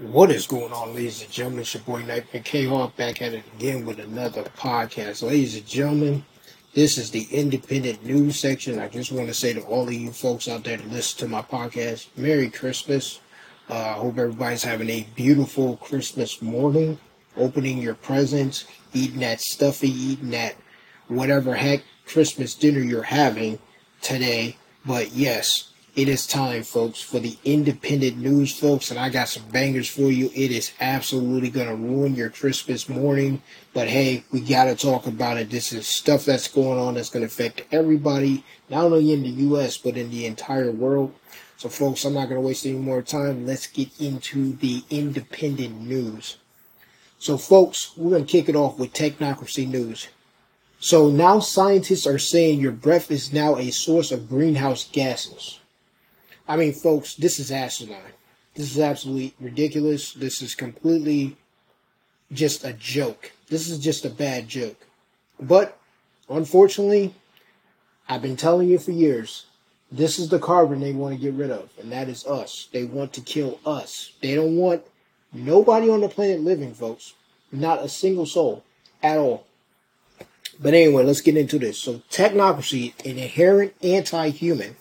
What is going on, ladies and gentlemen? It's your boy Nightmare K Hawk back at it again with another podcast. Ladies and gentlemen, this is the independent news section. I just want to say to all of you folks out there that listen to my podcast, Merry Christmas. Uh, I hope everybody's having a beautiful Christmas morning, opening your presents, eating that stuffy, eating that whatever heck Christmas dinner you're having today. But yes, it is time, folks, for the independent news, folks, and I got some bangers for you. It is absolutely going to ruin your Christmas morning, but hey, we got to talk about it. This is stuff that's going on that's going to affect everybody, not only in the U.S., but in the entire world. So, folks, I'm not going to waste any more time. Let's get into the independent news. So, folks, we're going to kick it off with technocracy news. So now scientists are saying your breath is now a source of greenhouse gases. I mean, folks, this is asinine. This is absolutely ridiculous. This is completely just a joke. This is just a bad joke. But unfortunately, I've been telling you for years, this is the carbon they want to get rid of, and that is us. They want to kill us. They don't want nobody on the planet living, folks. Not a single soul at all. But anyway, let's get into this. So, technocracy, an inherent anti human,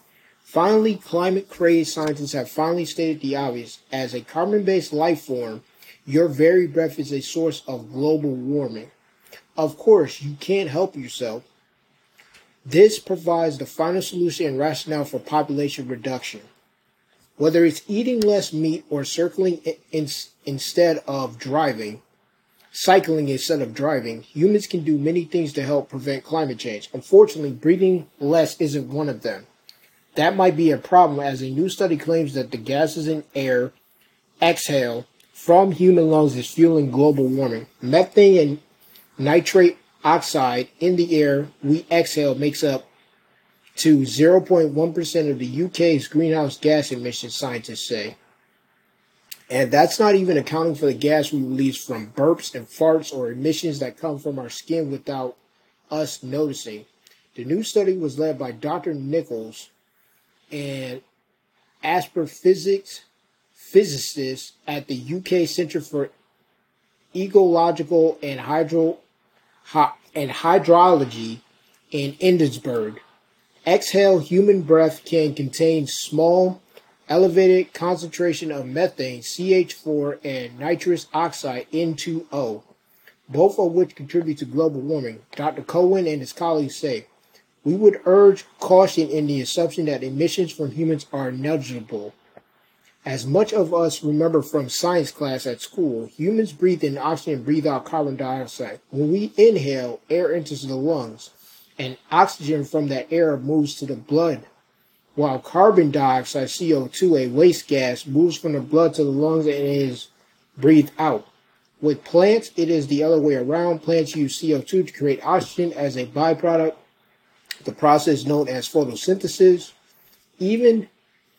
Finally, climate crazed scientists have finally stated the obvious. As a carbon based life form, your very breath is a source of global warming. Of course, you can't help yourself. This provides the final solution and rationale for population reduction. Whether it's eating less meat or circling in, instead of driving, cycling instead of driving, humans can do many things to help prevent climate change. Unfortunately, breathing less isn't one of them. That might be a problem as a new study claims that the gases in air exhale from human lungs is fueling global warming. Methane and nitrate oxide in the air we exhale makes up to 0.1% of the UK's greenhouse gas emissions, scientists say. And that's not even accounting for the gas we release from burps and farts or emissions that come from our skin without us noticing. The new study was led by Dr. Nichols and astrophysics physicist at the UK Centre for Ecological and Hydro and Hydrology in Edinburgh. Exhale human breath can contain small elevated concentration of methane, CH4, and nitrous oxide, N2O, both of which contribute to global warming. Dr. Cowan and his colleagues say we would urge caution in the assumption that emissions from humans are negligible. As much of us remember from science class at school, humans breathe in oxygen and breathe out carbon dioxide. When we inhale, air enters the lungs, and oxygen from that air moves to the blood, while carbon dioxide, CO2, a waste gas, moves from the blood to the lungs and is breathed out. With plants, it is the other way around. Plants use CO2 to create oxygen as a byproduct the process known as photosynthesis. Even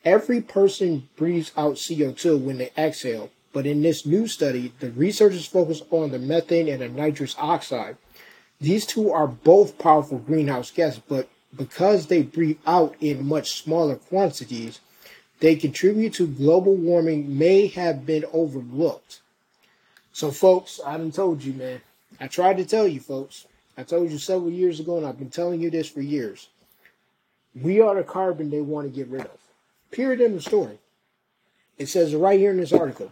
every person breathes out CO2 when they exhale, but in this new study, the researchers focus on the methane and the nitrous oxide. These two are both powerful greenhouse gases, but because they breathe out in much smaller quantities, they contribute to global warming may have been overlooked. So, folks, I done told you, man. I tried to tell you, folks. I told you several years ago, and I've been telling you this for years. We are the carbon they want to get rid of. Period in the story. It says right here in this article.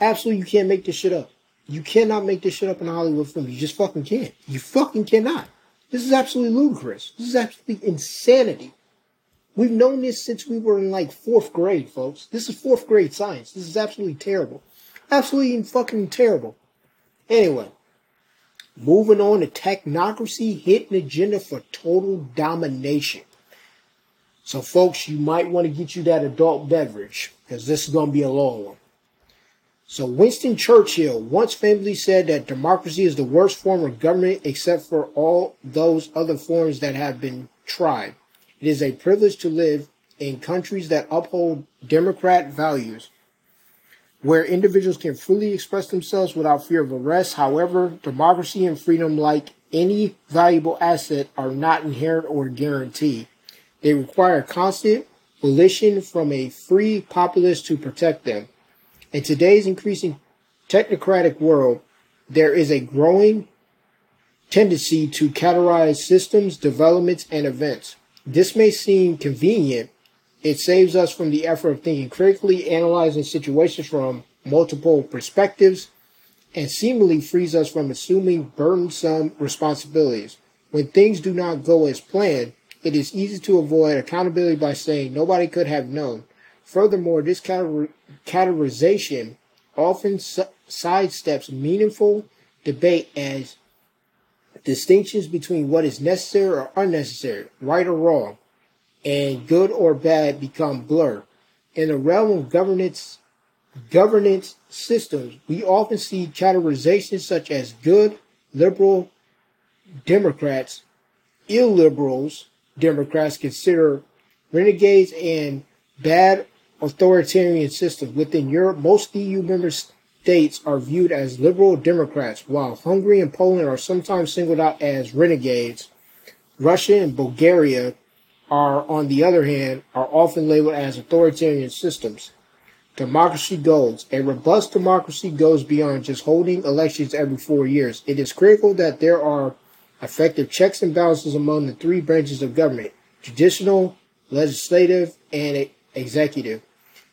Absolutely, you can't make this shit up. You cannot make this shit up in a Hollywood film. You just fucking can't. You fucking cannot. This is absolutely ludicrous. This is absolutely insanity. We've known this since we were in like fourth grade, folks. This is fourth grade science. This is absolutely terrible. Absolutely fucking terrible. Anyway, Moving on to technocracy, hidden agenda for total domination. So, folks, you might want to get you that adult beverage because this is going to be a long one. So, Winston Churchill once famously said that democracy is the worst form of government except for all those other forms that have been tried. It is a privilege to live in countries that uphold democrat values where individuals can freely express themselves without fear of arrest. However, democracy and freedom, like any valuable asset, are not inherent or guaranteed. They require constant volition from a free populace to protect them. In today's increasing technocratic world, there is a growing tendency to categorize systems, developments, and events. This may seem convenient. It saves us from the effort of thinking critically, analyzing situations from multiple perspectives, and seemingly frees us from assuming burdensome responsibilities. When things do not go as planned, it is easy to avoid accountability by saying nobody could have known. Furthermore, this categorization often sidesteps meaningful debate as distinctions between what is necessary or unnecessary, right or wrong, and good or bad become blurred. In the realm of governance governance systems, we often see categorizations such as good, liberal, Democrats, illiberals, Democrats consider renegades and bad authoritarian systems. Within Europe, most EU member states are viewed as liberal Democrats, while Hungary and Poland are sometimes singled out as renegades. Russia and Bulgaria are, on the other hand, are often labeled as authoritarian systems. Democracy goals. A robust democracy goes beyond just holding elections every four years. It is critical that there are effective checks and balances among the three branches of government judicial, legislative, and executive.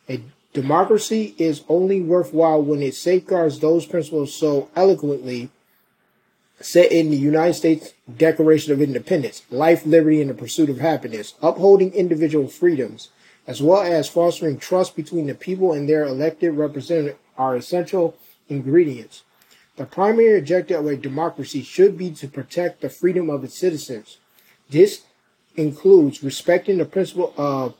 A democracy is only worthwhile when it safeguards those principles so eloquently set in the United States Declaration of Independence life, liberty, and the pursuit of happiness, upholding individual freedoms, as well as fostering trust between the people and their elected representatives, are essential ingredients. The primary objective of a democracy should be to protect the freedom of its citizens. This includes respecting the principle of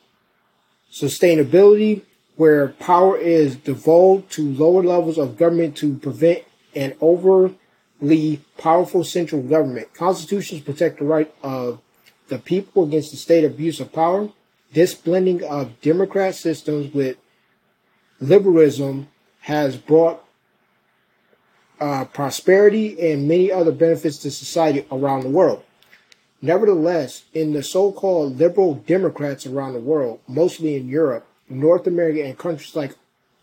sustainability, where power is devolved to lower levels of government to prevent an overly powerful central government. Constitutions protect the right of the people against the state abuse of power. This blending of democrat systems with liberalism has brought uh, prosperity and many other benefits to society around the world. Nevertheless, in the so-called liberal Democrats around the world, mostly in Europe, North America, and countries like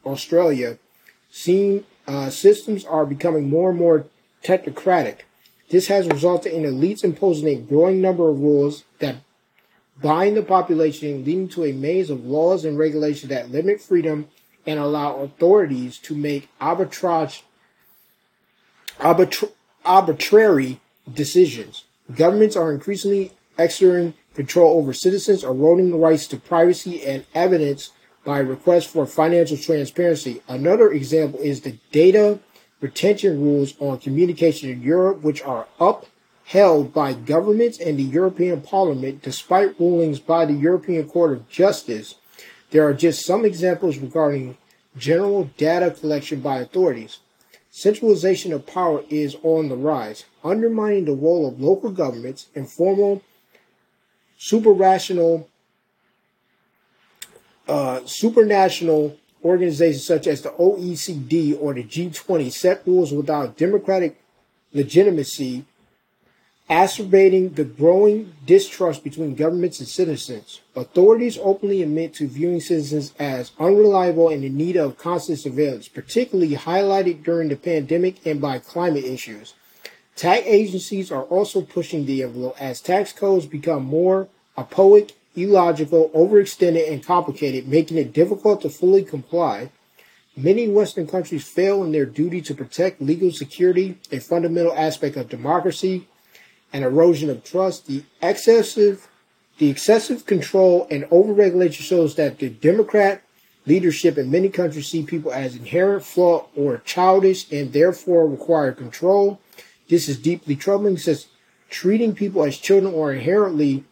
Australia, uh, systems are becoming more and more technocratic. This has resulted in elites imposing a growing number of rules that bind the population, leading to a maze of laws and regulations that limit freedom and allow authorities to make arbitrage, arbitra- arbitrary decisions. Governments are increasingly exerting control over citizens, eroding the rights to privacy and evidence by request for financial transparency. Another example is the data retention rules on communication in Europe, which are upheld by governments and the European Parliament despite rulings by the European Court of Justice. There are just some examples regarding general data collection by authorities. Centralization of power is on the rise, undermining the role of local governments, informal, supranational, uh, supranational organizations such as the OECD or the G20 set rules without democratic legitimacy exacerbating the growing distrust between governments and citizens. Authorities openly admit to viewing citizens as unreliable and in need of constant surveillance, particularly highlighted during the pandemic and by climate issues. Tax agencies are also pushing the envelope as tax codes become more apoic, illogical, overextended, and complicated, making it difficult to fully comply. Many Western countries fail in their duty to protect legal security, a fundamental aspect of democracy, and erosion of trust. The excessive, the excessive control and overregulation shows that the Democrat leadership in many countries see people as inherent flawed or childish and therefore require control. This is deeply troubling since treating people as children or inherently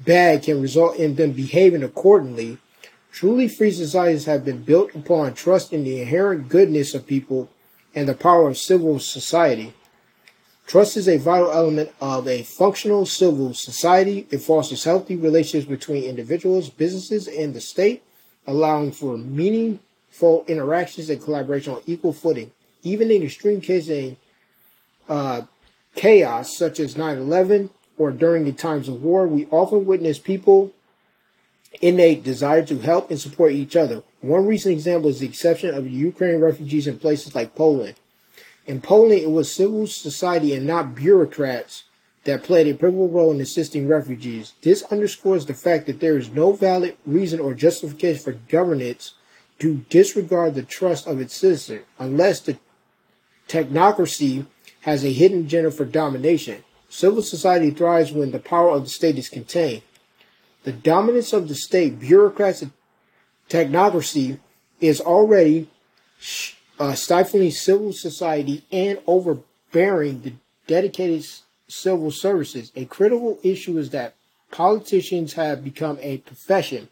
bad can result in them behaving accordingly. Truly free societies have been built upon trust in the inherent goodness of people and the power of civil society. Trust is a vital element of a functional civil society. It fosters healthy relationships between individuals, businesses, and the state, allowing for meaningful interactions and collaboration on equal footing. Even in extreme cases uh, chaos, such as 9 11 or during the times of war, we often witness people innate desire to help and support each other. One recent example is the exception of Ukrainian refugees in places like Poland. In Poland, it was civil society and not bureaucrats that played a pivotal role in assisting refugees. This underscores the fact that there is no valid reason or justification for governance to disregard the trust of its citizens unless the technocracy has a hidden agenda for domination. Civil society thrives when the power of the state is contained. The dominance of the state, bureaucrats, and technocracy is already uh, stifling civil society and overbearing the dedicated civil services. A critical issue is that politicians have become a profession.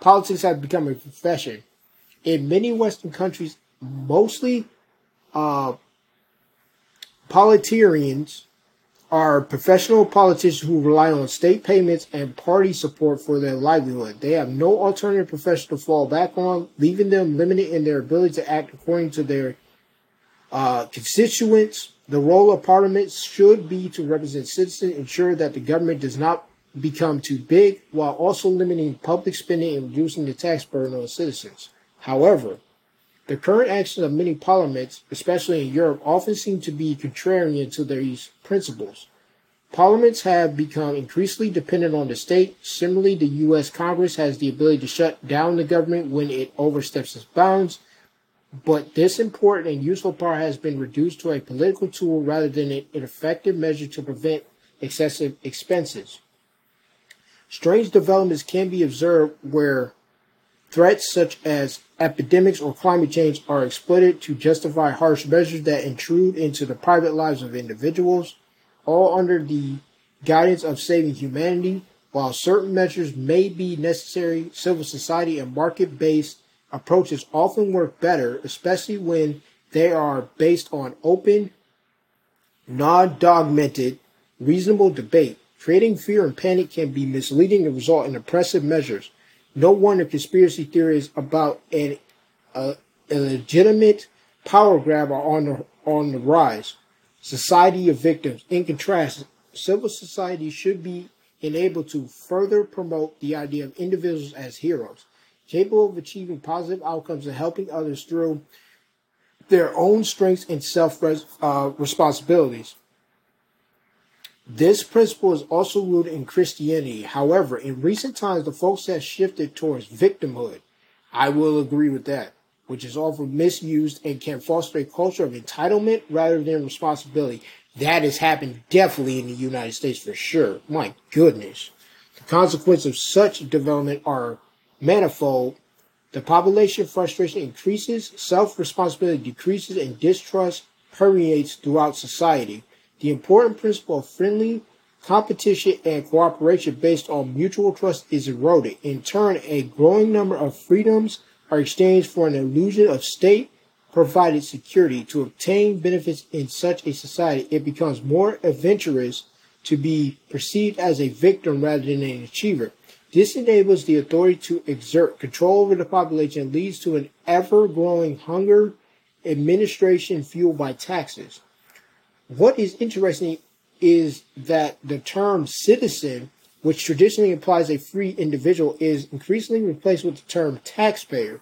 Politics have become a profession. In many Western countries, mostly uh, politicians are professional politicians who rely on state payments and party support for their livelihood. They have no alternative profession to fall back on, leaving them limited in their ability to act according to their uh, constituents. The role of parliament should be to represent citizens, ensure that the government does not become too big, while also limiting public spending and reducing the tax burden on citizens. However, the current actions of many parliaments, especially in Europe, often seem to be contrarian to these principles. Parliaments have become increasingly dependent on the state. Similarly, the U.S. Congress has the ability to shut down the government when it oversteps its bounds, but this important and useful power has been reduced to a political tool rather than an effective measure to prevent excessive expenses. Strange developments can be observed where Threats such as epidemics or climate change are exploited to justify harsh measures that intrude into the private lives of individuals, all under the guidance of saving humanity. While certain measures may be necessary, civil society and market based approaches often work better, especially when they are based on open, non dogmated, reasonable debate. Creating fear and panic can be misleading and result in oppressive measures. No wonder conspiracy theories about an, a, a legitimate power grab are on the, on the rise. Society of victims. In contrast, civil society should be enabled to further promote the idea of individuals as heroes, capable of achieving positive outcomes and helping others through their own strengths and self uh, responsibilities. This principle is also rooted in Christianity. However, in recent times, the focus has shifted towards victimhood. I will agree with that, which is often misused and can foster a culture of entitlement rather than responsibility. That has happened definitely in the United States for sure. My goodness. The consequences of such development are manifold. The population frustration increases, self responsibility decreases, and distrust permeates throughout society. The important principle of friendly competition and cooperation based on mutual trust is eroded. In turn, a growing number of freedoms are exchanged for an illusion of state provided security. To obtain benefits in such a society, it becomes more adventurous to be perceived as a victim rather than an achiever. This enables the authority to exert control over the population and leads to an ever growing hunger administration fueled by taxes. What is interesting is that the term citizen, which traditionally implies a free individual, is increasingly replaced with the term taxpayer.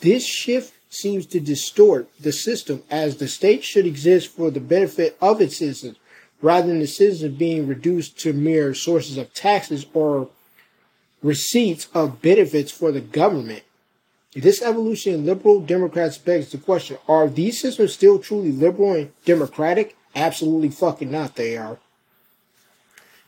This shift seems to distort the system as the state should exist for the benefit of its citizens rather than the citizens being reduced to mere sources of taxes or receipts of benefits for the government. This evolution in liberal Democrats begs the question are these systems still truly liberal and democratic? Absolutely fucking not, they are.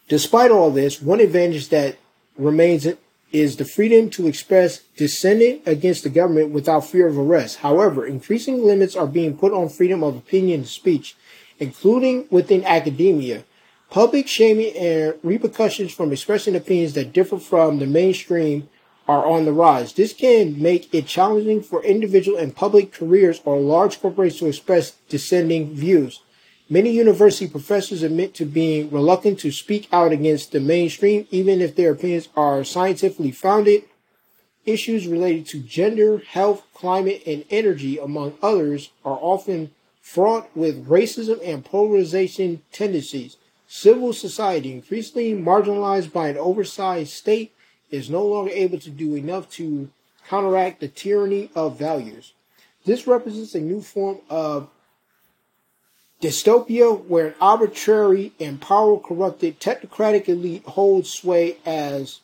Despite all this, one advantage that remains is the freedom to express dissent against the government without fear of arrest. However, increasing limits are being put on freedom of opinion and speech, including within academia. Public shaming and repercussions from expressing opinions that differ from the mainstream are on the rise. This can make it challenging for individual and public careers or large corporations to express dissenting views. Many university professors admit to being reluctant to speak out against the mainstream, even if their opinions are scientifically founded. Issues related to gender, health, climate, and energy, among others, are often fraught with racism and polarization tendencies. Civil society, increasingly marginalized by an oversized state, is no longer able to do enough to counteract the tyranny of values. This represents a new form of dystopia where an arbitrary and power corrupted technocratic elite holds sway as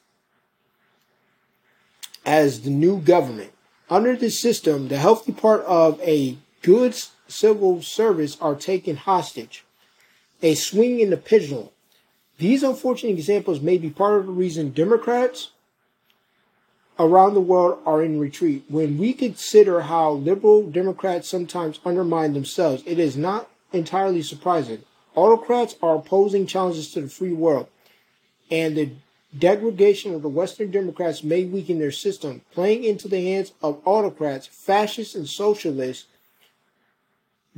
as the new government. Under this system, the healthy part of a good civil service are taken hostage. A swing in the pendulum. These unfortunate examples may be part of the reason Democrats around the world are in retreat. When we consider how liberal Democrats sometimes undermine themselves, it is not entirely surprising. Autocrats are opposing challenges to the free world, and the degradation of the Western Democrats may weaken their system, playing into the hands of autocrats, fascists, and socialists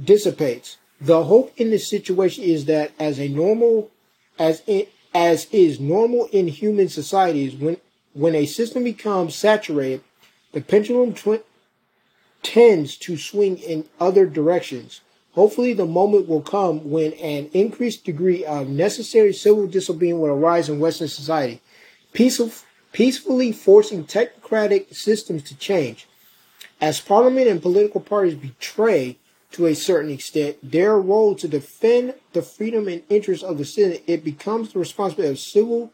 dissipates. The hope in this situation is that as a normal, as it, as is normal in human societies, when when a system becomes saturated, the pendulum tw- tends to swing in other directions. Hopefully, the moment will come when an increased degree of necessary civil disobedience will arise in Western society, peaceful, peacefully forcing technocratic systems to change. As parliament and political parties betray, to a certain extent, their role to defend the freedom and interests of the citizen, it becomes the responsibility of civil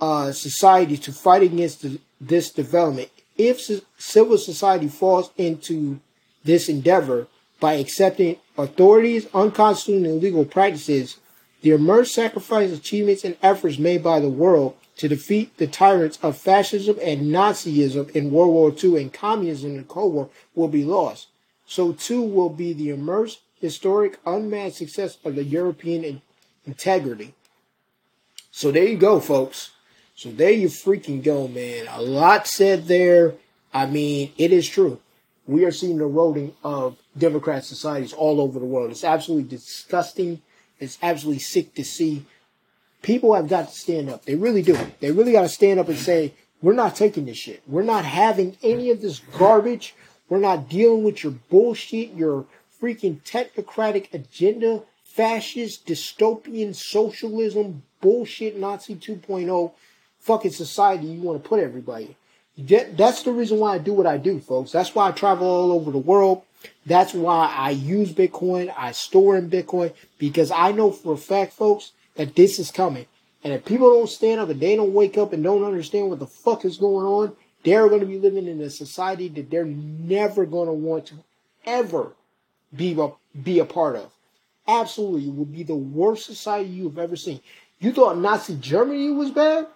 uh, society to fight against the, this development. If civil society falls into this endeavor by accepting authorities' unconstitutional and illegal practices, the immense sacrifice, achievements, and efforts made by the world to defeat the tyrants of fascism and Nazism in World War II and communism in the Cold War will be lost. So too will be the immense historic unmatched success of the European in- integrity. So there you go, folks. So there you freaking go, man. A lot said there. I mean, it is true. We are seeing the eroding of Democrat societies all over the world. It's absolutely disgusting. It's absolutely sick to see. People have got to stand up. They really do. They really got to stand up and say, we're not taking this shit. We're not having any of this garbage. We're not dealing with your bullshit, your freaking technocratic agenda, fascist, dystopian, socialism, bullshit, Nazi 2.0 fucking society you want to put everybody. That's the reason why I do what I do, folks. That's why I travel all over the world. That's why I use Bitcoin. I store in Bitcoin because I know for a fact, folks, that this is coming. And if people don't stand up and they don't wake up and don't understand what the fuck is going on, they're going to be living in a society that they're never going to want to ever be a, be a part of. Absolutely, it would be the worst society you've ever seen. You thought Nazi Germany was bad?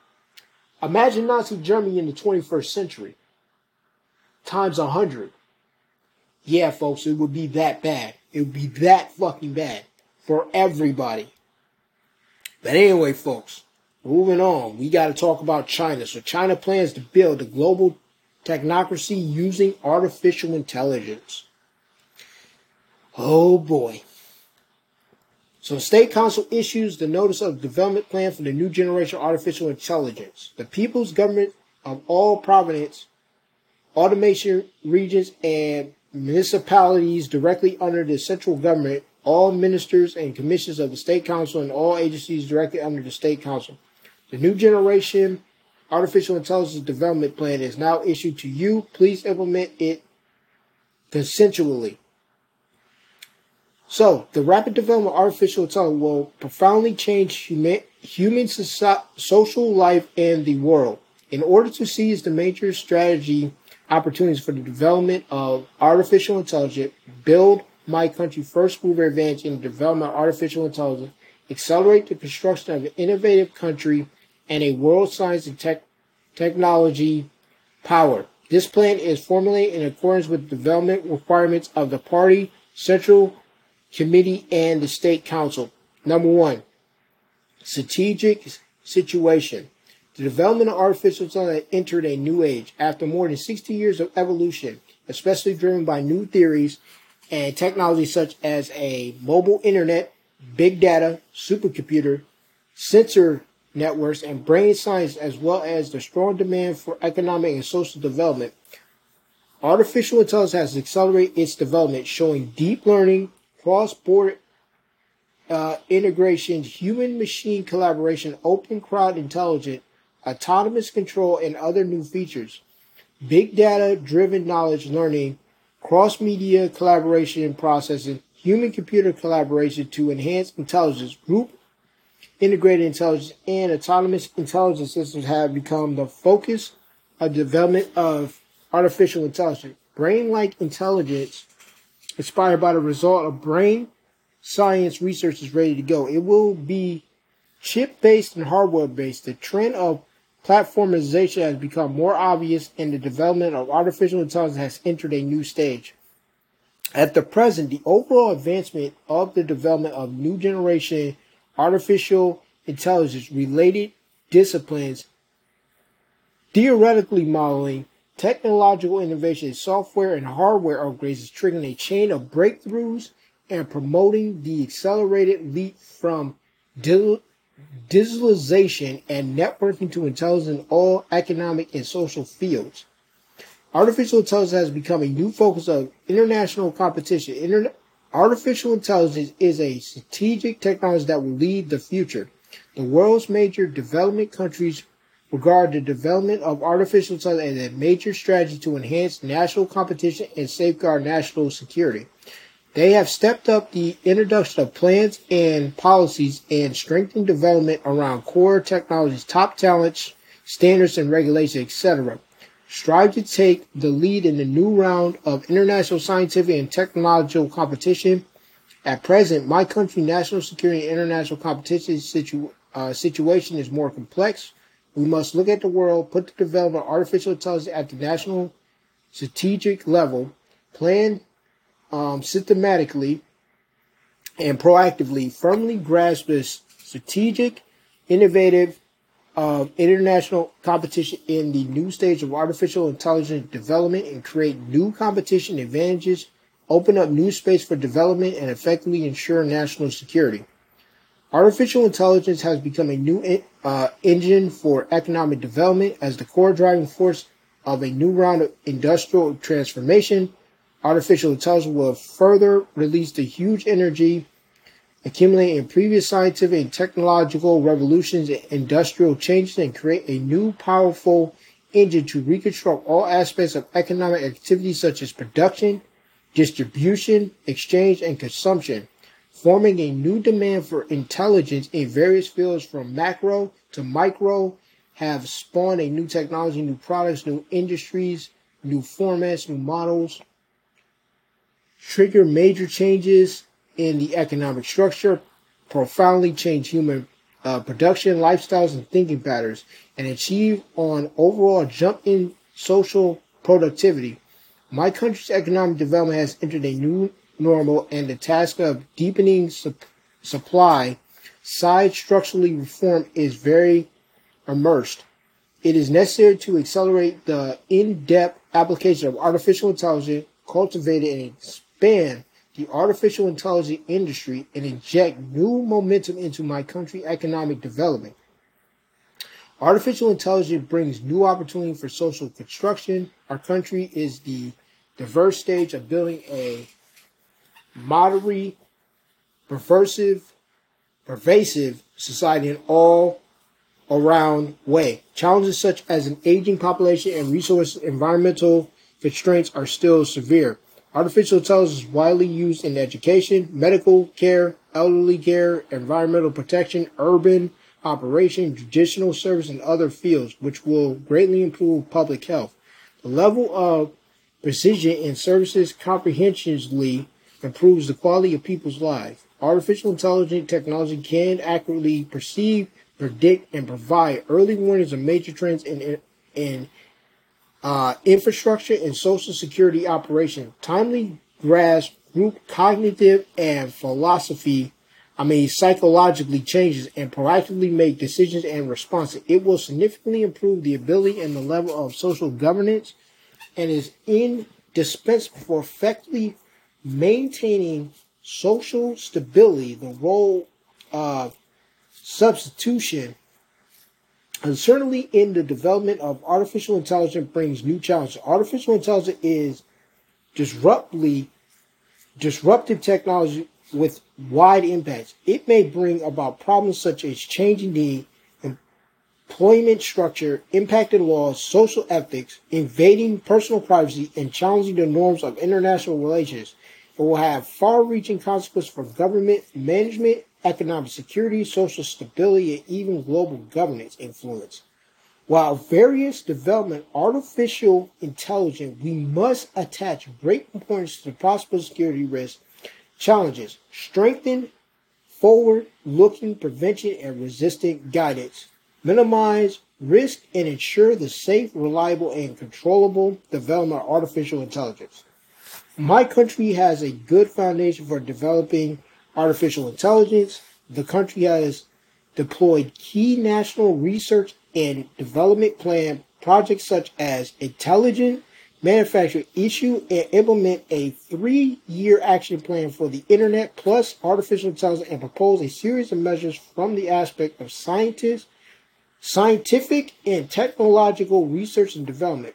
Imagine Nazi Germany in the 21st century times a hundred. Yeah, folks, it would be that bad. It would be that fucking bad for everybody. But anyway, folks, moving on, we got to talk about China. So, China plans to build a global technocracy using artificial intelligence. Oh boy. So, State Council issues the Notice of Development Plan for the New Generation Artificial Intelligence. The People's Government of all province, automation regions, and municipalities directly under the central government, all ministers and commissions of the State Council, and all agencies directly under the State Council. The New Generation Artificial Intelligence Development Plan is now issued to you. Please implement it consensually. So, the rapid development of artificial intelligence will profoundly change human, human soci- social life and the world. In order to seize the major strategy opportunities for the development of artificial intelligence, build my country first mover advantage in the development of artificial intelligence, accelerate the construction of an innovative country and a world science and tech, technology power. This plan is formulated in accordance with the development requirements of the party, central committee and the state council. Number one, strategic situation. The development of artificial intelligence entered a new age after more than 60 years of evolution, especially driven by new theories and technologies such as a mobile internet, big data, supercomputer, sensor networks, and brain science, as well as the strong demand for economic and social development. Artificial intelligence has accelerated its development, showing deep learning, cross-border uh, integration, human-machine collaboration, open crowd intelligence, autonomous control, and other new features. big data driven knowledge learning, cross media collaboration and processing, human computer collaboration to enhance intelligence, group integrated intelligence, and autonomous intelligence systems have become the focus of development of artificial intelligence. Brain like intelligence inspired by the result of brain science research is ready to go. It will be chip based and hardware based. The trend of platformization has become more obvious and the development of artificial intelligence has entered a new stage. At the present, the overall advancement of the development of new generation artificial intelligence related disciplines, theoretically modeling, technological innovation, in software and hardware upgrades is triggering a chain of breakthroughs and promoting the accelerated leap from digitalization and networking to intelligence in all economic and social fields. Artificial intelligence has become a new focus of international competition. Inter- artificial intelligence is a strategic technology that will lead the future. The world's major development countries regard the development of artificial intelligence as a major strategy to enhance national competition and safeguard national security. They have stepped up the introduction of plans and policies and strengthened development around core technologies, top talents, standards and regulations, etc. Strive to take the lead in the new round of international scientific and technological competition. At present, my country national security and international competition situ- uh, situation is more complex. We must look at the world, put the development of artificial intelligence at the national strategic level, plan um, systematically and proactively firmly grasp this strategic, innovative, uh, international competition in the new stage of artificial intelligence development and create new competition advantages, open up new space for development, and effectively ensure national security. Artificial intelligence has become a new uh, engine for economic development as the core driving force of a new round of industrial transformation artificial intelligence will further release the huge energy accumulated in previous scientific and technological revolutions and industrial changes and create a new powerful engine to reconstruct all aspects of economic activity such as production, distribution, exchange, and consumption, forming a new demand for intelligence in various fields from macro to micro, have spawned a new technology, new products, new industries, new formats, new models, trigger major changes in the economic structure, profoundly change human uh, production, lifestyles, and thinking patterns, and achieve an overall jump in social productivity. My country's economic development has entered a new normal, and the task of deepening su- supply side structurally reform is very immersed. It is necessary to accelerate the in-depth application of artificial intelligence, cultivated and expand the artificial intelligence industry and inject new momentum into my country economic development. Artificial intelligence brings new opportunity for social construction. Our country is the diverse stage of building a moderate, perversive, pervasive society in all around way. Challenges such as an aging population and resource environmental constraints are still severe. Artificial intelligence is widely used in education, medical care, elderly care, environmental protection, urban operation, judicial service, and other fields, which will greatly improve public health. The level of precision in services comprehensively improves the quality of people's lives. Artificial intelligence technology can accurately perceive, predict, and provide early warnings of major trends in, in uh, infrastructure and social security operation, timely grasp group cognitive and philosophy, I mean psychologically changes and proactively make decisions and responses. It will significantly improve the ability and the level of social governance and is indispensable for effectively maintaining social stability. The role of substitution and certainly in the development of artificial intelligence brings new challenges. Artificial intelligence is disruptly disruptive technology with wide impacts. It may bring about problems such as changing the employment structure, impacting laws, social ethics, invading personal privacy, and challenging the norms of international relations. It will have far reaching consequences for government management, economic security, social stability, and even global governance influence. While various development artificial intelligence, we must attach great importance to the possible security risks, challenges, strengthen forward looking prevention and resistant guidance, minimize risk, and ensure the safe, reliable, and controllable development of artificial intelligence. My country has a good foundation for developing artificial intelligence. The country has deployed key national research and development plan projects such as intelligent manufacture, issue, and implement a three year action plan for the internet plus artificial intelligence and propose a series of measures from the aspect of scientists, scientific and technological research and development,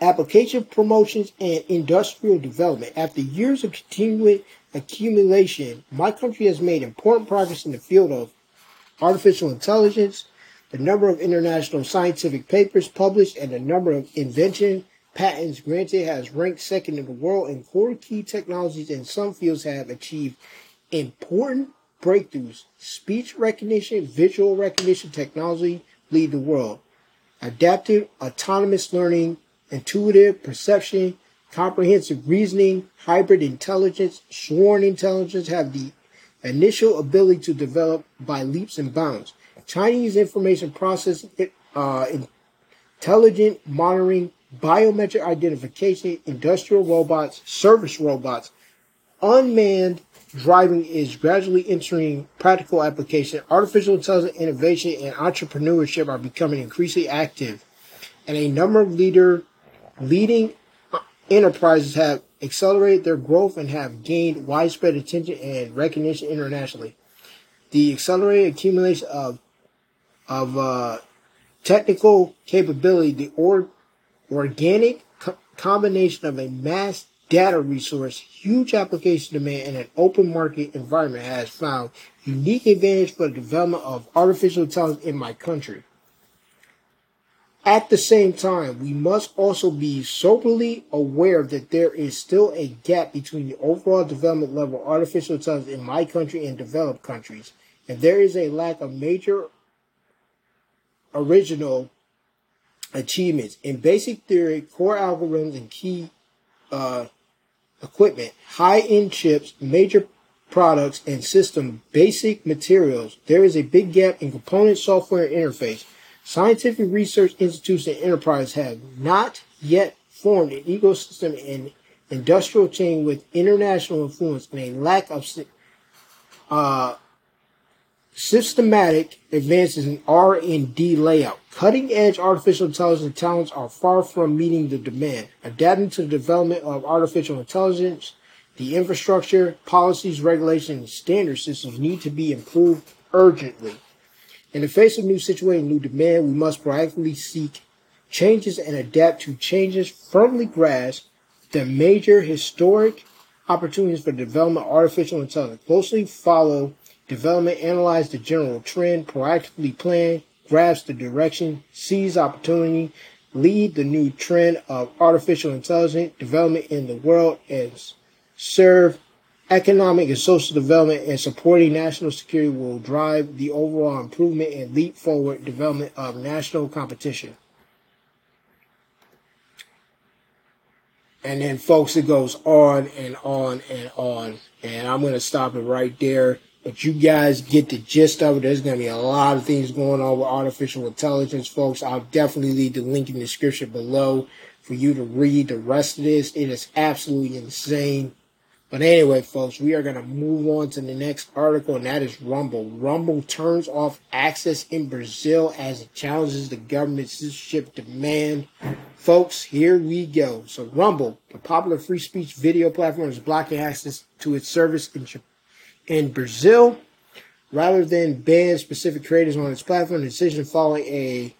application promotions, and industrial development. After years of continuing accumulation, my country has made important progress in the field of artificial intelligence, the number of international scientific papers published, and the number of invention patents granted has ranked second in the world, and core key technologies in some fields have achieved important breakthroughs. Speech recognition, visual recognition technology lead the world. Adaptive autonomous learning, intuitive perception, comprehensive reasoning, hybrid intelligence, swarm intelligence have the initial ability to develop by leaps and bounds. Chinese information processing, uh, intelligent monitoring, biometric identification, industrial robots, service robots, unmanned driving is gradually entering practical application. Artificial intelligence innovation and entrepreneurship are becoming increasingly active, and a number of leader leading enterprises have accelerated their growth and have gained widespread attention and recognition internationally. The accelerated accumulation of of uh, technical capability, the or, organic co- combination of a mass data resource, huge application demand, and an open market environment has found unique advantage for the development of artificial intelligence in my country. At the same time, we must also be soberly aware that there is still a gap between the overall development level of artificial intelligence in my country and developed countries, and there is a lack of major original achievements in basic theory, core algorithms, and key uh, equipment, high-end chips, major products, and system basic materials. There is a big gap in component software interface Scientific research institutes and enterprises have not yet formed an ecosystem and industrial chain with international influence and a lack of uh, systematic advances in R&D layout. Cutting-edge artificial intelligence talents are far from meeting the demand. Adapting to the development of artificial intelligence, the infrastructure, policies, regulations, and standard systems need to be improved urgently. In the face of new situation, new demand, we must proactively seek changes and adapt to changes, firmly grasp the major historic opportunities for development of artificial intelligence, closely follow development, analyze the general trend, proactively plan, grasp the direction, seize opportunity, lead the new trend of artificial intelligence development in the world, and serve Economic and social development and supporting national security will drive the overall improvement and leap forward development of national competition. And then, folks, it goes on and on and on. And I'm going to stop it right there. But you guys get the gist of it. There's going to be a lot of things going on with artificial intelligence, folks. I'll definitely leave the link in the description below for you to read the rest of this. It is absolutely insane. But anyway, folks, we are going to move on to the next article, and that is Rumble. Rumble turns off access in Brazil as it challenges the government's censorship demand. Folks, here we go. So, Rumble, the popular free speech video platform, is blocking access to its service in, in Brazil rather than ban specific creators on its platform. The decision following a,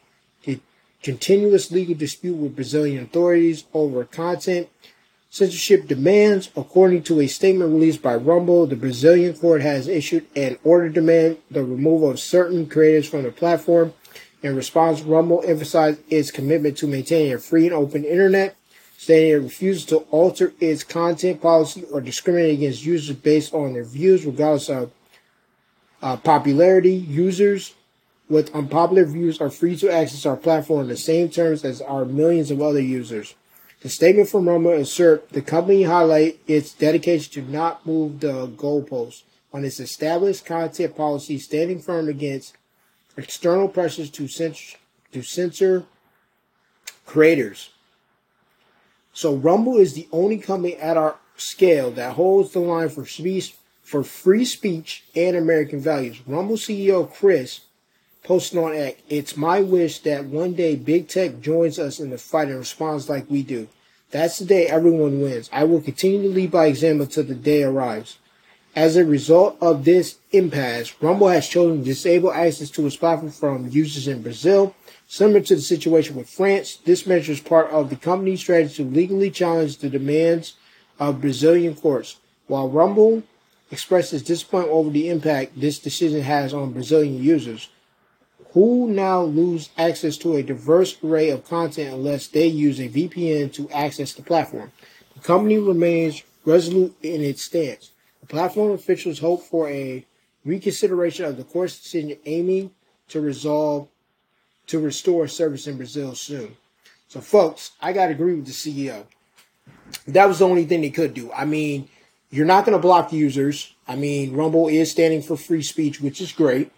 a continuous legal dispute with Brazilian authorities over content censorship demands. According to a statement released by Rumble, the Brazilian court has issued an order to demand the removal of certain creators from the platform. In response, Rumble emphasized its commitment to maintaining a free and open internet, stating it refuses to alter its content policy or discriminate against users based on their views, regardless of uh, popularity. Users with unpopular views are free to access our platform on the same terms as our millions of other users. The statement from Rumble assert the company highlight its dedication to not move the goalposts on its established content policy, standing firm against external pressures to censor, to censor creators. So Rumble is the only company at our scale that holds the line for speech, for free speech and American values. Rumble CEO Chris posted on X, it's my wish that one day big tech joins us in the fight and responds like we do. That's the day everyone wins. I will continue to lead by example until the day arrives. As a result of this impasse, Rumble has chosen to disable access to its platform from users in Brazil. Similar to the situation with France, this measure is part of the company's strategy to legally challenge the demands of Brazilian courts. While Rumble expresses disappointment over the impact this decision has on Brazilian users, who now lose access to a diverse array of content unless they use a VPN to access the platform. The company remains resolute in its stance. The platform officials hope for a reconsideration of the court's decision aiming to resolve to restore service in Brazil soon. So folks, I gotta agree with the CEO. That was the only thing they could do. I mean, you're not gonna block users. I mean, Rumble is standing for free speech, which is great.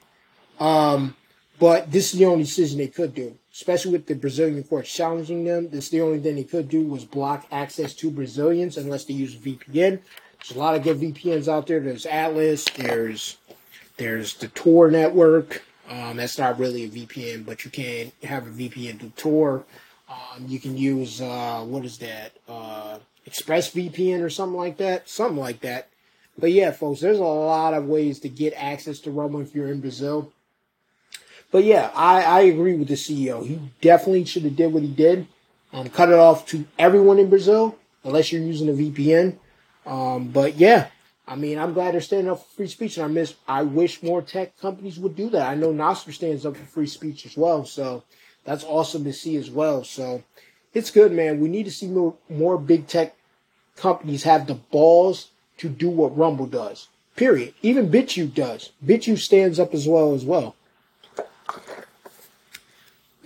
Um, but this is the only decision they could do, especially with the Brazilian court challenging them. This the only thing they could do was block access to Brazilians unless they use VPN. There's a lot of good VPNs out there. There's Atlas. There's there's the Tor network. Um, that's not really a VPN, but you can have a VPN to Tor. Um, you can use uh, what is that? Uh, ExpressVPN or something like that. Something like that. But yeah, folks, there's a lot of ways to get access to Rumble if you're in Brazil. But yeah, I, I agree with the CEO. He definitely should have did what he did. Um, cut it off to everyone in Brazil, unless you're using a VPN. Um, but yeah, I mean, I'm glad they're standing up for free speech, and I miss. I wish more tech companies would do that. I know Nostr stands up for free speech as well, so that's awesome to see as well. So it's good, man. We need to see more more big tech companies have the balls to do what Rumble does. Period. Even BitChute does. BitChute stands up as well as well.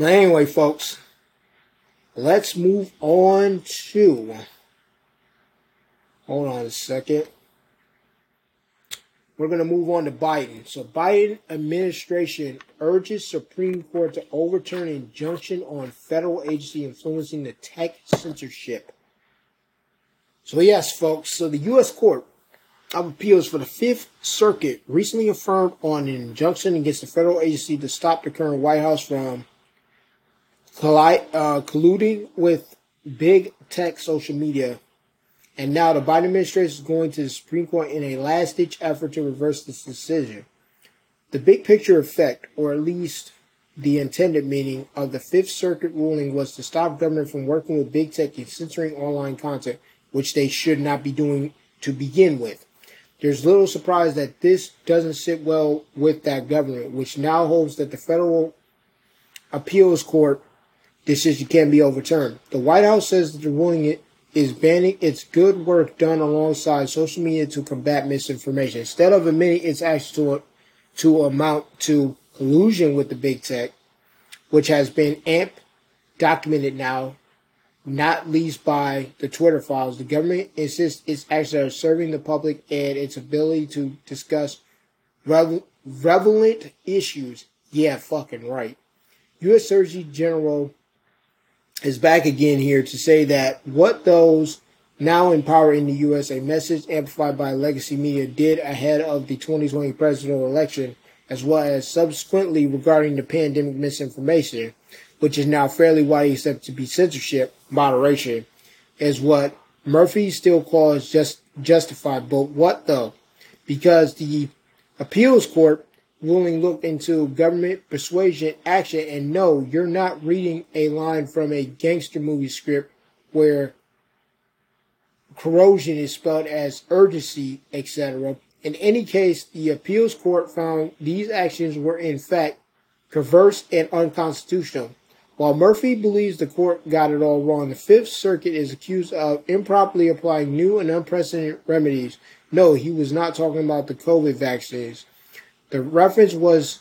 Now, anyway, folks, let's move on to. Hold on a second. We're going to move on to Biden. So, Biden administration urges Supreme Court to overturn injunction on federal agency influencing the tech censorship. So, yes, folks. So, the U.S. Court of Appeals for the Fifth Circuit recently affirmed on an injunction against the federal agency to stop the current White House from uh, colluding with big tech social media. And now the Biden administration is going to the Supreme Court in a last ditch effort to reverse this decision. The big picture effect, or at least the intended meaning of the Fifth Circuit ruling, was to stop government from working with big tech and censoring online content, which they should not be doing to begin with. There's little surprise that this doesn't sit well with that government, which now holds that the federal appeals court decision can't be overturned. The White House says that the ruling is banning its good work done alongside social media to combat misinformation. Instead of admitting its actions to, to amount to collusion with the big tech, which has been amp documented now, not least by the Twitter files, the government insists its actions are serving the public and its ability to discuss relevant issues. Yeah, fucking right. U.S. Surgeon General is back again here to say that what those now in power in the U.S., a message amplified by legacy media, did ahead of the 2020 presidential election, as well as subsequently regarding the pandemic misinformation, which is now fairly widely accepted to be censorship, moderation, is what Murthy still calls just justified. But what though? Because the appeals court ruling looked into government persuasion action and no, you're not reading a line from a gangster movie script where corrosion is spelled as urgency, etc. In any case, the appeals court found these actions were in fact perverse and unconstitutional. While Murthy believes the court got it all wrong, the Fifth Circuit is accused of improperly applying new and unprecedented remedies. No, he was not talking about the COVID vaccines. The reference was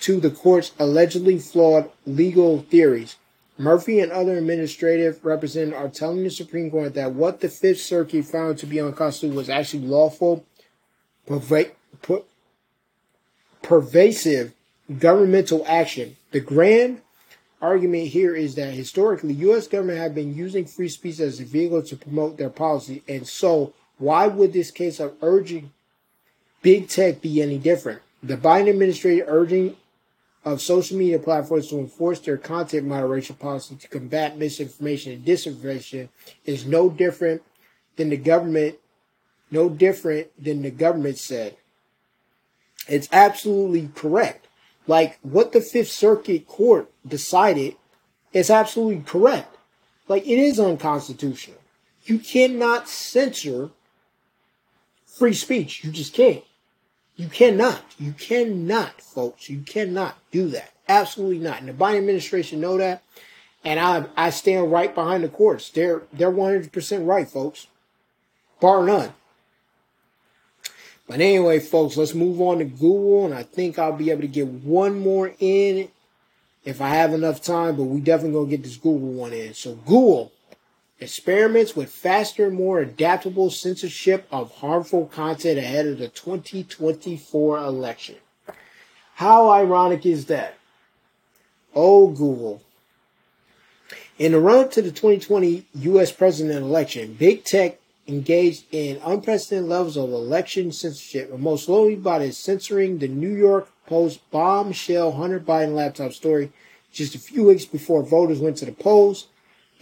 to the court's allegedly flawed legal theories. Murthy and other administrative representatives are telling the Supreme Court that what the Fifth Circuit found to be unconstitutional was actually lawful, perva- per- pervasive governmental action. The grand argument here is that historically, U.S. government have been using free speech as a vehicle to promote their policy, and so why would this case of urging big tech be any different? The Biden administration urging of social media platforms to enforce their content moderation policy to combat misinformation and disinformation is no different than the government, no different than the government said. It's absolutely correct. Like what the Fifth Circuit Court decided is absolutely correct. Like it is unconstitutional. You cannot censor free speech. You just can't. You cannot. You cannot, folks. You cannot do that. Absolutely not. And the Biden administration know that. And I I stand right behind the courts. They're they're 100% right, folks. Bar none. But anyway, folks, let's move on to Google. And I think I'll be able to get one more in if I have enough time. But we definitely to get this Google one in. So Google experiments with faster, more adaptable censorship of harmful content ahead of the 2024 election. How ironic is that? Oh, Google. In the run up to the 2020 U.S. president election, big tech engaged in unprecedented levels of election censorship, most slowly by censoring the New York Post bombshell Hunter Biden laptop story just a few weeks before voters went to the polls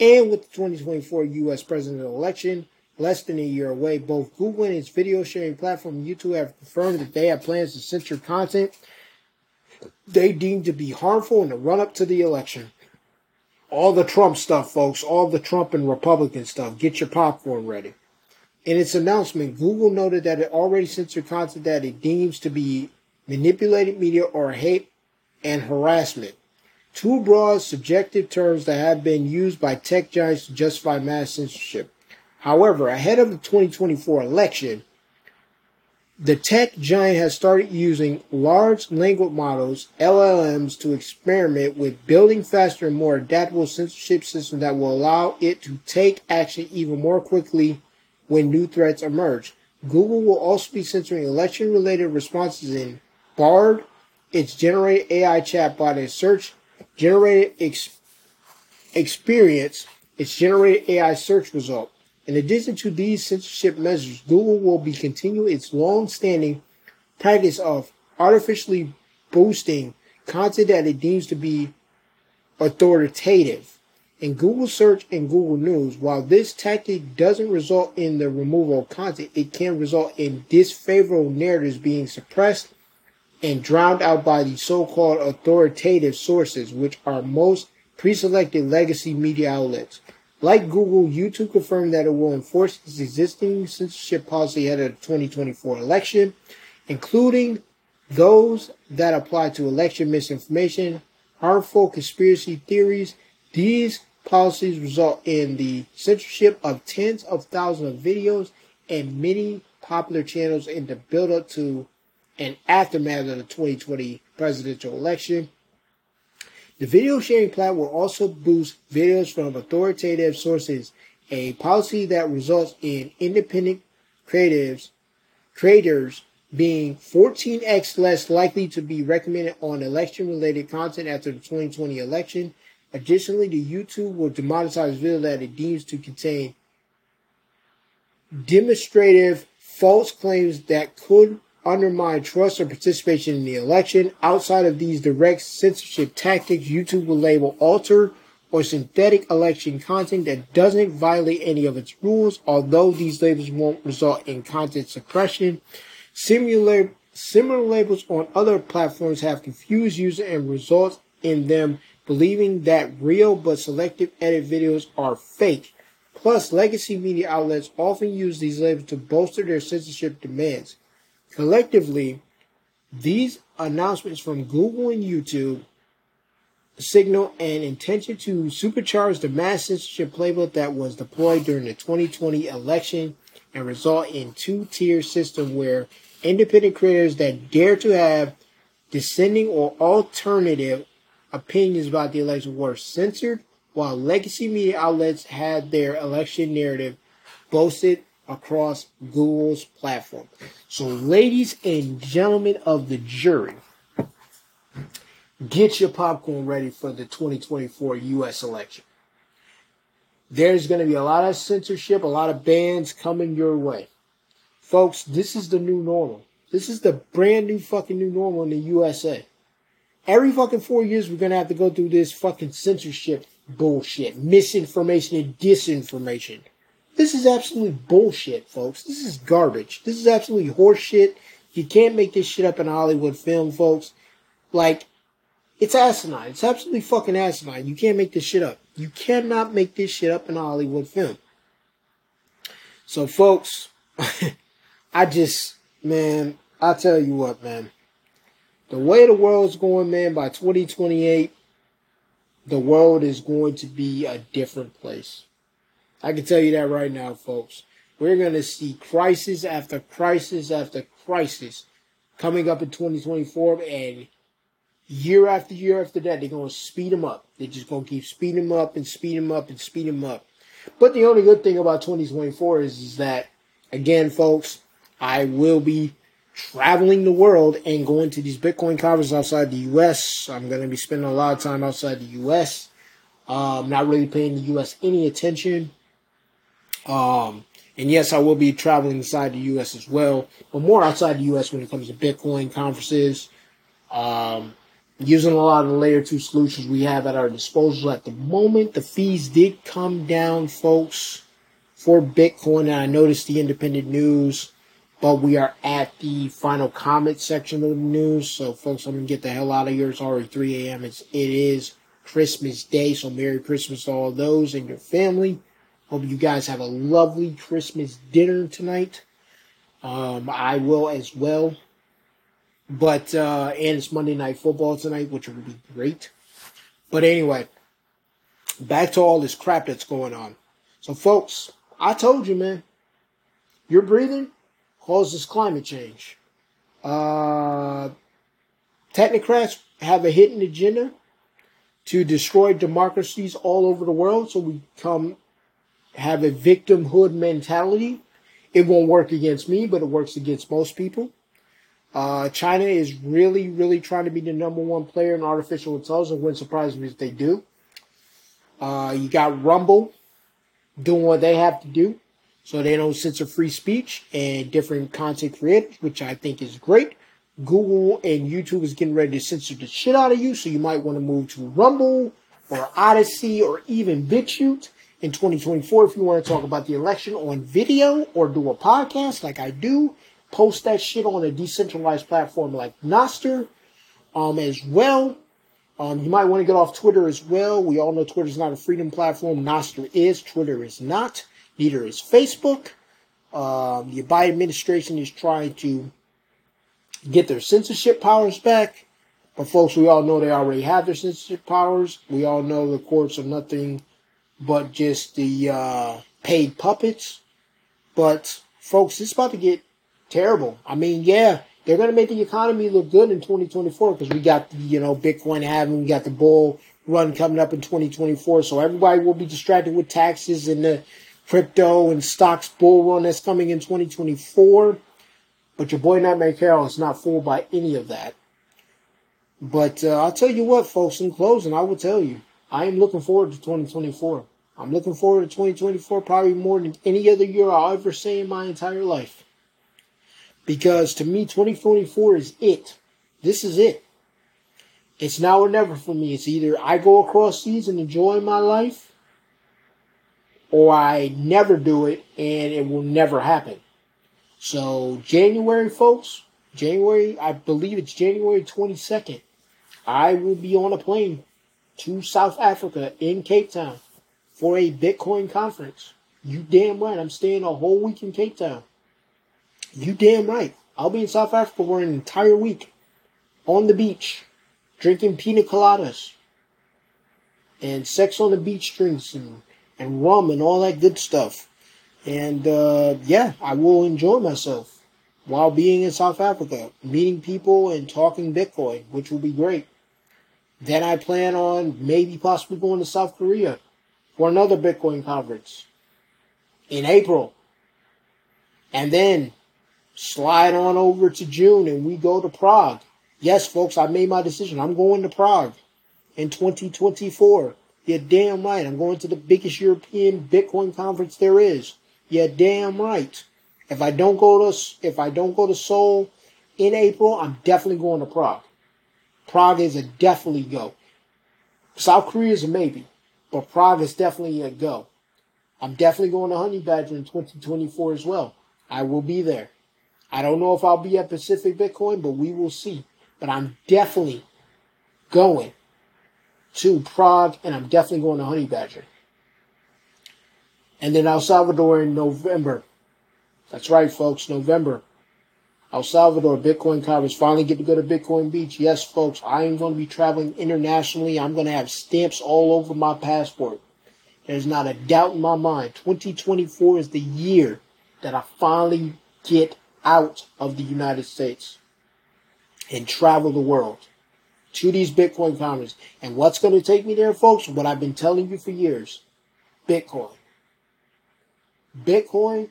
and with the 2024 U.S. presidential election less than a year away, both Google and its video sharing platform YouTube have confirmed that they have plans to censor content they deem to be harmful in the run up to the election. All the Trump stuff, folks, all the Trump and Republican stuff. Get your popcorn ready. In its announcement, Google noted that it already censored content that it deems to be manipulated media or hate and harassment. Two broad subjective terms that have been used by tech giants to justify mass censorship. However, ahead of the 2024 election, the tech giant has started using large language models, LLMs, to experiment with building faster and more adaptable censorship systems that will allow it to take action even more quickly when new threats emerge. Google will also be censoring election related responses in Bard, its generated AI chatbot, and search generated ex- experience, its generated AI search result. In addition to these censorship measures, Google will be continuing its long-standing practice of artificially boosting content that it deems to be authoritative. In Google Search and Google News, while this tactic doesn't result in the removal of content, it can result in disfavorable narratives being suppressed and drowned out by the so-called authoritative sources, which are most pre-selected legacy media outlets. Like Google, YouTube confirmed that it will enforce its existing censorship policy ahead of the 2024 election, including those that apply to election misinformation, harmful conspiracy theories. These policies result in the censorship of tens of thousands of videos and many popular channels in the build up to and aftermath of the 2020 presidential election. The video sharing platform will also boost videos from authoritative sources, a policy that results in independent creatives, creators being 14x less likely to be recommended on election related content after the 2020 election. Additionally, the YouTube will demonetize video that it deems to contain demonstrative false claims that could undermine trust or participation in the election. Outside of these direct censorship tactics, YouTube will label alter or synthetic election content that doesn't violate any of its rules, although these labels won't result in content suppression. Similar, similar labels on other platforms have confused users and results in them believing that real but selective edit videos are fake. Plus, legacy media outlets often use these labels to bolster their censorship demands. Collectively, these announcements from Google and YouTube signal an intention to supercharge the mass censorship playbook that was deployed during the 2020 election and result in two-tier system where independent creators that dare to have dissenting or alternative opinions about the election were censored, while legacy media outlets had their election narrative boasted across Google's platform. So, ladies and gentlemen of the jury, get your popcorn ready for the 2024 U.S. election. There's going to be a lot of censorship, a lot of bans coming your way. Folks, this is the new normal. This is the brand new fucking new normal in the USA. Every fucking four years, we're gonna have to go through this fucking censorship bullshit, misinformation and disinformation. This is absolutely bullshit, folks. This is garbage. This is absolutely horseshit. You can't make this shit up in a Hollywood film, folks. Like, it's asinine. It's absolutely fucking asinine. You can't make this shit up. You cannot make this shit up in a Hollywood film. So, folks, I just, man, I tell you what, man. The way the world's going, man, by 2028, the world is going to be a different place. I can tell you that right now, folks. We're going to see crisis after crisis after crisis coming up in 2024, and year after year after that, they're going to speed them up. They're just going to keep speeding them up and speed them up and speed them up. But the only good thing about 2024 is, is that, again, folks, I will be traveling the world and going to these Bitcoin conferences outside the U.S. I'm going to be spending a lot of time outside the U.S. Um, not really paying the U.S. any attention. Um, and yes, I will be traveling inside the U.S. as well, but more outside the U.S. when it comes to Bitcoin conferences. Um, using a lot of the layer two solutions we have at our disposal at the moment. The fees did come down, folks, for Bitcoin. And I noticed the independent news, but we are at the final comment section of the news. So, folks, I'm gonna get the hell out of here. It's already 3 a.m. It's it is Christmas Day, so Merry Christmas to all those and your family. Hope you guys have a lovely Christmas dinner tonight. Um, I will as well. But uh, and it's Monday Night Football tonight, which will be great. But anyway, back to all this crap that's going on. So, folks, I told you, man, your breathing causes climate change. Uh, technocrats have a hidden agenda to destroy democracies all over the world, so we come have a victimhood mentality. It won't work against me, but it works against most people. Uh, China is really, really trying to be the number one player in artificial intelligence. Wouldn't surprise me if they do. Uh, you got Rumble doing what they have to do, so they don't censor free speech and different content creators, which I think is great. Google and YouTube is getting ready to censor the shit out of you, so you might want to move to Rumble or Odysee or even BitChute in 2024 if you want to talk about the election on video or do a podcast like I do. Post that shit on a decentralized platform like Nostr um, as well. Um, you might want to get off Twitter as well. We all know Twitter is not a freedom platform. Nostr is. Twitter is not. Neither is Facebook. Um, the Biden administration is trying to get their censorship powers back. But folks, we all know they already have their censorship powers. We all know the courts are nothing but just the uh, paid puppets. But folks, it's about to get terrible. I mean, yeah, they're going to make the economy look good in 2024 because we got the, you know, Bitcoin halving, we got the bull run coming up in 2024. So everybody will be distracted with taxes and the crypto and stocks bull run that's coming in 2024. But your boy Nightmare Carroll is not fooled by any of that. But uh, I'll tell you what, folks, in closing, I will tell you, I am looking forward to 2024. I'm looking forward to 2024 probably more than any other year I'll ever say in my entire life. Because to me, 2024 is it. This is it. It's now or never for me. It's either I go across seas and enjoy my life, or I never do it and it will never happen. So, January, folks, January, I believe it's January 22nd, I will be on a plane to South Africa in Cape Town for a Bitcoin conference. You damn right. I'm staying a whole week in Cape Town. You damn right. I'll be in South Africa for an entire week on the beach, drinking pina coladas, and sex on the beach drinks and, and rum and all that good stuff. And uh, yeah, I will enjoy myself while being in South Africa, meeting people and talking Bitcoin, which will be great. Then I plan on maybe possibly going to South Korea for another Bitcoin conference in April. And then slide on over to June and we go to Prague. Yes, folks, I made my decision. I'm going to Prague in 2024. You're damn right. I'm going to the biggest European Bitcoin conference there is. You're damn right. If I don't go to if I don't go to Seoul in April, I'm definitely going to Prague. Prague is a definitely go. South Korea is a maybe, but Prague is definitely a go. I'm definitely going to Honey Badger in 2024 as well. I will be there. I don't know if I'll be at Pacific Bitcoin, but we will see. But I'm definitely going to Prague and I'm definitely going to Honey Badger. And then El Salvador in November. That's right, folks, November. El Salvador Bitcoin Conference. Finally get to go to Bitcoin Beach. Yes, folks, I am going to be traveling internationally. I'm going to have stamps all over my passport. There's not a doubt in my mind. 2024 is the year that I finally get out of the United States and travel the world to these Bitcoin conferences. And what's going to take me there, folks? What I've been telling you for years Bitcoin. Bitcoin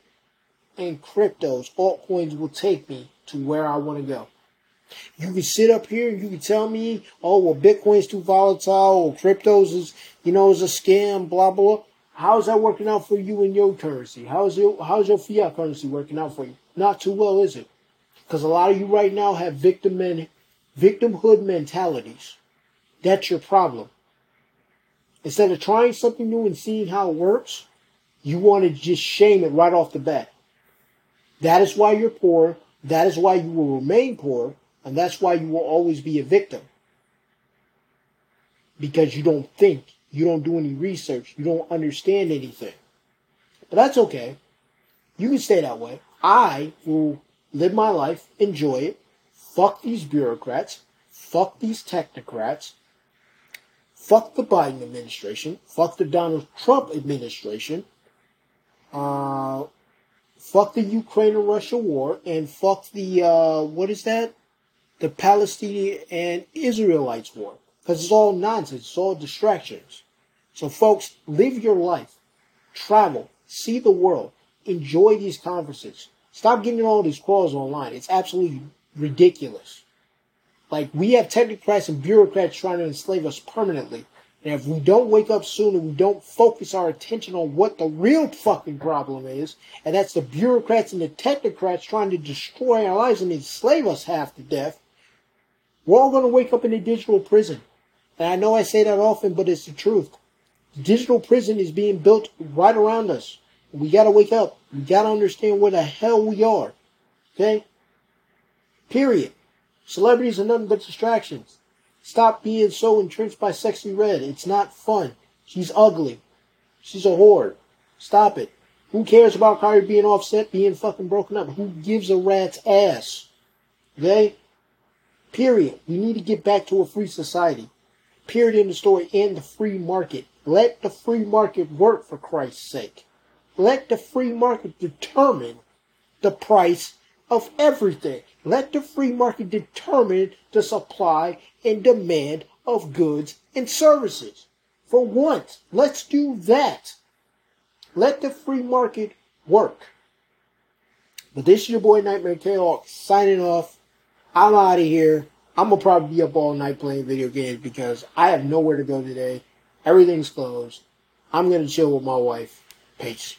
and cryptos, altcoins will take me to where I want to go. You can sit up here and you can tell me, oh, well, Bitcoin's too volatile or cryptos is, you know, is a scam, blah, blah. How's that working out for you in your currency? How's your, how's your fiat currency working out for you? Not too well, is it? Because a lot of you right now have victim men, victimhood mentalities. That's your problem. Instead of trying something new and seeing how it works, you want to just shame it right off the bat. That is why you're poor. That is why you will remain poor. And that's why you will always be a victim. Because you don't think. You don't do any research. You don't understand anything. But that's okay. You can stay that way. I will live my life, enjoy it. Fuck these bureaucrats. Fuck these technocrats. Fuck the Biden administration. Fuck the Donald Trump administration. Uh, fuck the Ukraine and Russia war. And fuck the, uh, what is that? The Palestinian and Israelites war. Because it's all nonsense. It's all distractions. So folks, live your life. Travel. See the world. Enjoy these conferences. Stop getting all these calls online. It's absolutely ridiculous. Like, we have technocrats and bureaucrats trying to enslave us permanently. And if we don't wake up soon and we don't focus our attention on what the real fucking problem is, and that's the bureaucrats and the technocrats trying to destroy our lives and enslave us half to death, we're all going to wake up in a digital prison. And I know I say that often, but it's the truth. Digital prison is being built right around us. We got to wake up. We got to understand where the hell we are. Okay? Period. Celebrities are nothing but distractions. Stop being so entrenched by Sexyy Red. It's not fun. She's ugly. She's a whore. Stop it. Who cares about Kyrie being offset, being fucking broken up? Who gives a rat's ass? Okay? Period. We need to get back to a free society. Period in the story and the free market. Let the free market work for Christ's sake. Let the free market determine the price of everything. Let the free market determine the supply and demand of goods and services. For once, let's do that. Let the free market work. But this is your boy Nightmare K-Hawk signing off. I'm out of here. I'm gonna probably be up all night playing video games because I have nowhere to go today. Everything's closed. I'm gonna chill with my wife. Peace.